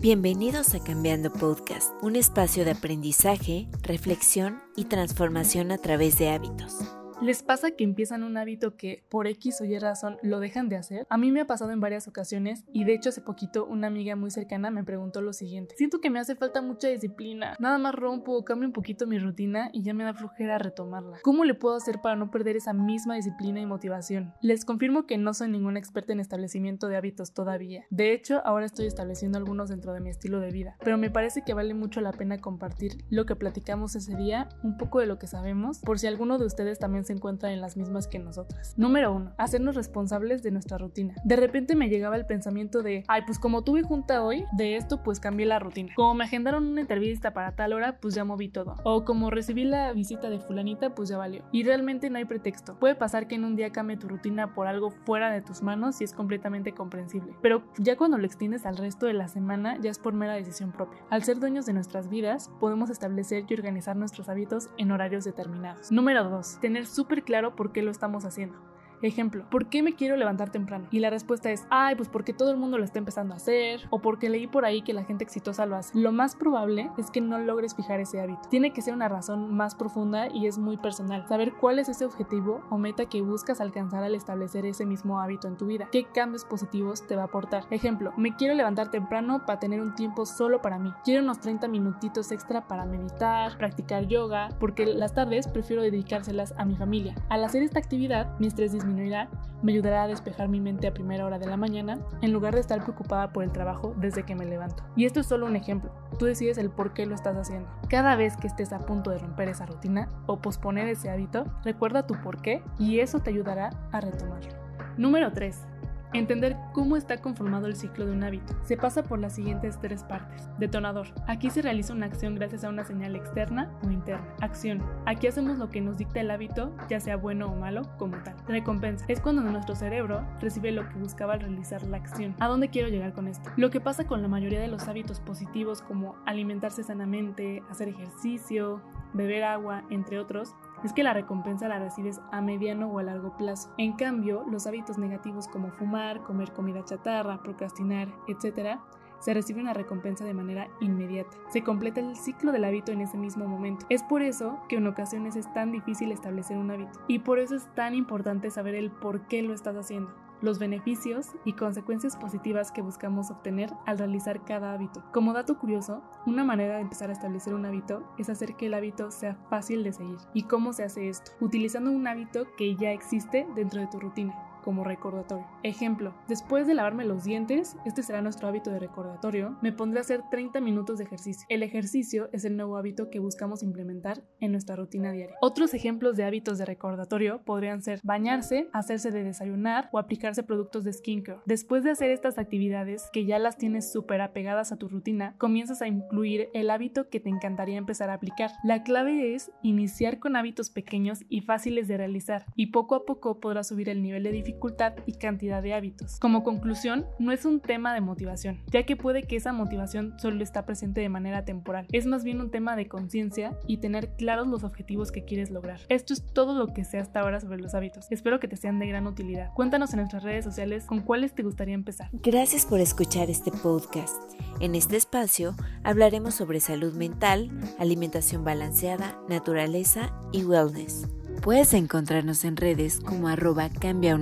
Bienvenidos a Cambiando Podcast, un espacio de aprendizaje, reflexión y transformación a través de hábitos. ¿Les pasa que empiezan un hábito que por X o Y razón lo dejan de hacer? A mí me ha pasado en varias ocasiones y de hecho hace poquito una amiga muy cercana me preguntó lo siguiente. Siento que me hace falta mucha disciplina. Nada más rompo o cambio un poquito mi rutina y ya me da flojera retomarla. ¿Cómo le puedo hacer para no perder esa misma disciplina y motivación? Les confirmo que no soy ninguna experta en establecimiento de hábitos todavía. De hecho, ahora estoy estableciendo algunos dentro de mi estilo de vida. Pero me parece que vale mucho la pena compartir lo que platicamos ese día, un poco de lo que sabemos, por si alguno de ustedes también se encuentra en las mismas que nosotras. Número 1. Hacernos responsables de nuestra rutina. De repente me llegaba el pensamiento de, ay, pues como tuve junta hoy, de esto pues cambié la rutina. Como me agendaron una entrevista para tal hora, pues ya moví todo. O como recibí la visita de fulanita, pues ya valió. Y realmente no hay pretexto. Puede pasar que en un día cambie tu rutina por algo fuera de tus manos y es completamente comprensible. Pero ya cuando lo extiendes al resto de la semana, ya es por mera decisión propia. Al ser dueños de nuestras vidas, podemos establecer y organizar nuestros hábitos en horarios determinados. Número 2. Tener súper claro por qué lo estamos haciendo. Ejemplo, ¿por qué me quiero levantar temprano? Y la respuesta es, ay, pues porque todo el mundo lo está empezando a hacer o porque leí por ahí que la gente exitosa lo hace. Lo más probable es que no logres fijar ese hábito. Tiene que ser una razón más profunda y es muy personal. Saber cuál es ese objetivo o meta que buscas alcanzar al establecer ese mismo hábito en tu vida. ¿Qué cambios positivos te va a aportar? Ejemplo, me quiero levantar temprano para tener un tiempo solo para mí. Quiero unos 30 minutitos extra para meditar, practicar yoga, porque las tardes prefiero dedicárselas a mi familia. Al hacer esta actividad, mi estrés disminuye me ayudará a despejar mi mente a primera hora de la mañana en lugar de estar preocupada por el trabajo desde que me levanto. Y esto es solo un ejemplo, tú decides el por qué lo estás haciendo. Cada vez que estés a punto de romper esa rutina o posponer ese hábito, recuerda tu por qué y eso te ayudará a retomarlo. Número 3. Entender cómo está conformado el ciclo de un hábito. Se pasa por las siguientes tres partes. Detonador. Aquí se realiza una acción gracias a una señal externa o interna. Acción. Aquí hacemos lo que nos dicta el hábito, ya sea bueno o malo, como tal. Recompensa. Es cuando nuestro cerebro recibe lo que buscaba al realizar la acción. ¿A dónde quiero llegar con esto? Lo que pasa con la mayoría de los hábitos positivos como alimentarse sanamente, hacer ejercicio, beber agua, entre otros, es que la recompensa la recibes a mediano o a largo plazo. En cambio, los hábitos negativos como fumar, comer comida chatarra, procrastinar, etc., se recibe una recompensa de manera inmediata. Se completa el ciclo del hábito en ese mismo momento. Es por eso que en ocasiones es tan difícil establecer un hábito. Y por eso es tan importante saber el por qué lo estás haciendo los beneficios y consecuencias positivas que buscamos obtener al realizar cada hábito. Como dato curioso, una manera de empezar a establecer un hábito es hacer que el hábito sea fácil de seguir. ¿Y cómo se hace esto? Utilizando un hábito que ya existe dentro de tu rutina como recordatorio. Ejemplo, después de lavarme los dientes, este será nuestro hábito de recordatorio, me pondré a hacer 30 minutos de ejercicio. El ejercicio es el nuevo hábito que buscamos implementar en nuestra rutina diaria. Otros ejemplos de hábitos de recordatorio podrían ser bañarse, hacerse de desayunar o aplicarse productos de skincare. Después de hacer estas actividades que ya las tienes súper apegadas a tu rutina, comienzas a incluir el hábito que te encantaría empezar a aplicar. La clave es iniciar con hábitos pequeños y fáciles de realizar y poco a poco podrás subir el nivel de dificultad y cantidad de hábitos. Como conclusión, no es un tema de motivación, ya que puede que esa motivación solo está presente de manera temporal. Es más bien un tema de conciencia y tener claros los objetivos que quieres lograr. Esto es todo lo que sé hasta ahora sobre los hábitos. Espero que te sean de gran utilidad. Cuéntanos en nuestras redes sociales con cuáles te gustaría empezar. Gracias por escuchar este podcast. En este espacio hablaremos sobre salud mental, alimentación balanceada, naturaleza y wellness. Puedes encontrarnos en redes como arroba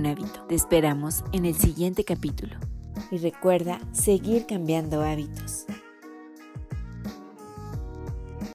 hábito. Te esperamos en el siguiente capítulo. Y recuerda seguir cambiando hábitos.